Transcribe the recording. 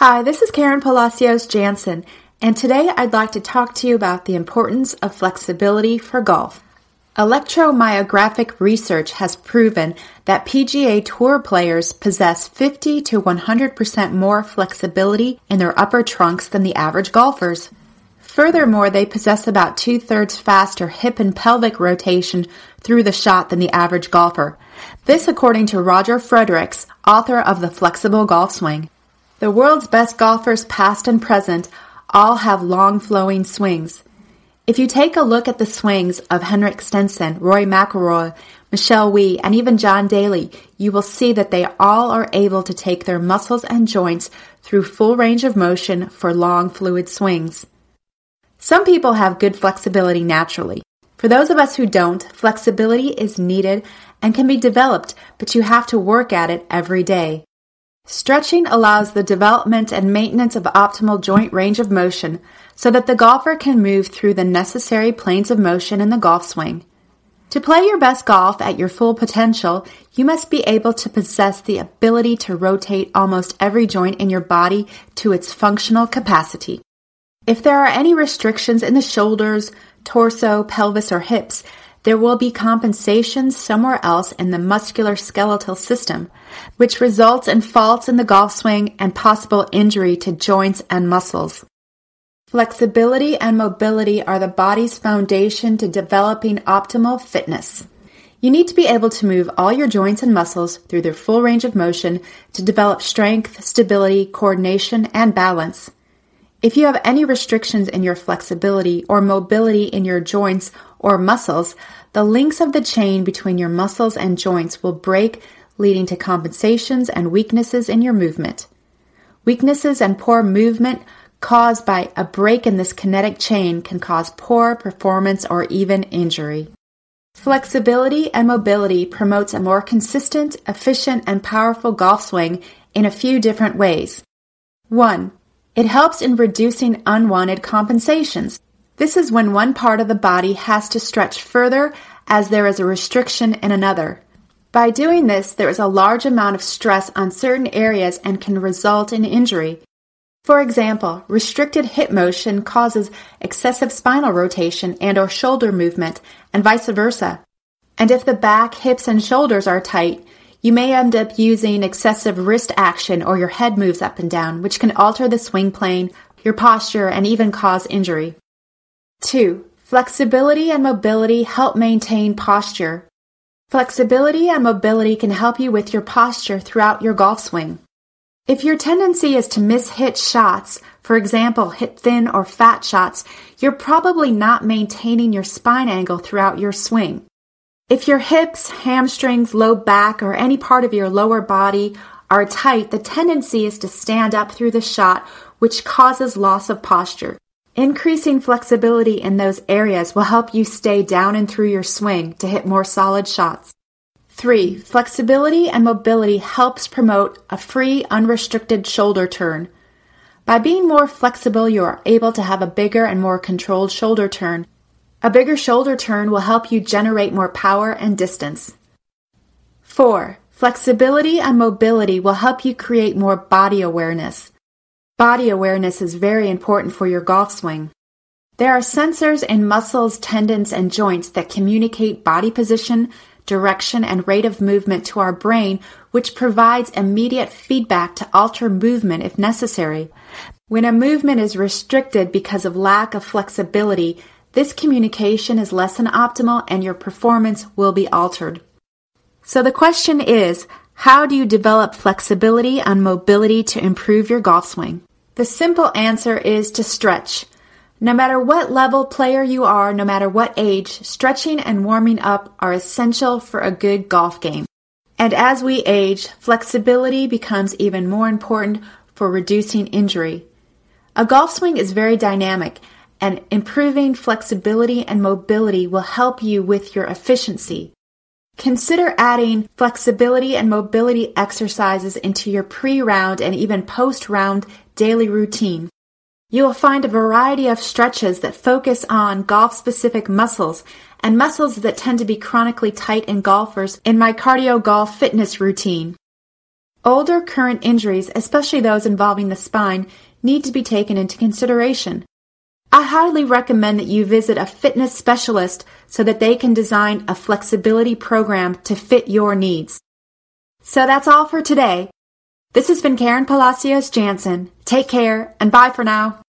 Hi, this is Karen Palacios Jensen, and today I'd like to talk to you about the importance of flexibility for golf. Electromyographic research has proven that PGA Tour players possess 50 to 100% more flexibility in their upper trunks than the average golfers. Furthermore, they possess about two thirds faster hip and pelvic rotation through the shot than the average golfer. This according to Roger Fredericks, author of The Flexible Golf Swing. The world's best golfers, past and present, all have long flowing swings. If you take a look at the swings of Henrik Stenson, Rory McIlroy, Michelle Wie, and even John Daly, you will see that they all are able to take their muscles and joints through full range of motion for long fluid swings. Some people have good flexibility naturally. For those of us who don't, flexibility is needed and can be developed, but you have to work at it every day. Stretching allows the development and maintenance of optimal joint range of motion so that the golfer can move through the necessary planes of motion in the golf swing. To play your best golf at your full potential, you must be able to possess the ability to rotate almost every joint in your body to its functional capacity. If there are any restrictions in the shoulders, torso, pelvis, or hips, there will be compensations somewhere else in the muscular skeletal system, which results in faults in the golf swing and possible injury to joints and muscles. Flexibility and mobility are the body's foundation to developing optimal fitness. You need to be able to move all your joints and muscles through their full range of motion to develop strength, stability, coordination, and balance. If you have any restrictions in your flexibility or mobility in your joints or muscles, the links of the chain between your muscles and joints will break, leading to compensations and weaknesses in your movement. Weaknesses and poor movement caused by a break in this kinetic chain can cause poor performance or even injury. Flexibility and mobility promotes a more consistent, efficient, and powerful golf swing in a few different ways. 1. It helps in reducing unwanted compensations. This is when one part of the body has to stretch further as there is a restriction in another. By doing this, there is a large amount of stress on certain areas and can result in injury. For example, restricted hip motion causes excessive spinal rotation and or shoulder movement and vice versa. And if the back, hips, and shoulders are tight, you may end up using excessive wrist action or your head moves up and down, which can alter the swing plane, your posture, and even cause injury. 2. Flexibility and mobility help maintain posture. Flexibility and mobility can help you with your posture throughout your golf swing. If your tendency is to miss hit shots, for example, hit thin or fat shots, you're probably not maintaining your spine angle throughout your swing. If your hips, hamstrings, low back, or any part of your lower body are tight, the tendency is to stand up through the shot, which causes loss of posture. Increasing flexibility in those areas will help you stay down and through your swing to hit more solid shots. 3. Flexibility and mobility helps promote a free, unrestricted shoulder turn. By being more flexible, you are able to have a bigger and more controlled shoulder turn, a bigger shoulder turn will help you generate more power and distance. 4. Flexibility and mobility will help you create more body awareness. Body awareness is very important for your golf swing. There are sensors in muscles, tendons, and joints that communicate body position, direction, and rate of movement to our brain, which provides immediate feedback to alter movement if necessary. When a movement is restricted because of lack of flexibility, this communication is less than optimal and your performance will be altered. So the question is, how do you develop flexibility and mobility to improve your golf swing? The simple answer is to stretch. No matter what level player you are, no matter what age, stretching and warming up are essential for a good golf game. And as we age, flexibility becomes even more important for reducing injury. A golf swing is very dynamic and improving flexibility and mobility will help you with your efficiency. Consider adding flexibility and mobility exercises into your pre-round and even post-round daily routine. You will find a variety of stretches that focus on golf-specific muscles and muscles that tend to be chronically tight in golfers in my cardio golf fitness routine. Older current injuries, especially those involving the spine, need to be taken into consideration. I highly recommend that you visit a fitness specialist so that they can design a flexibility program to fit your needs. So that's all for today. This has been Karen Palacios Jensen. Take care and bye for now.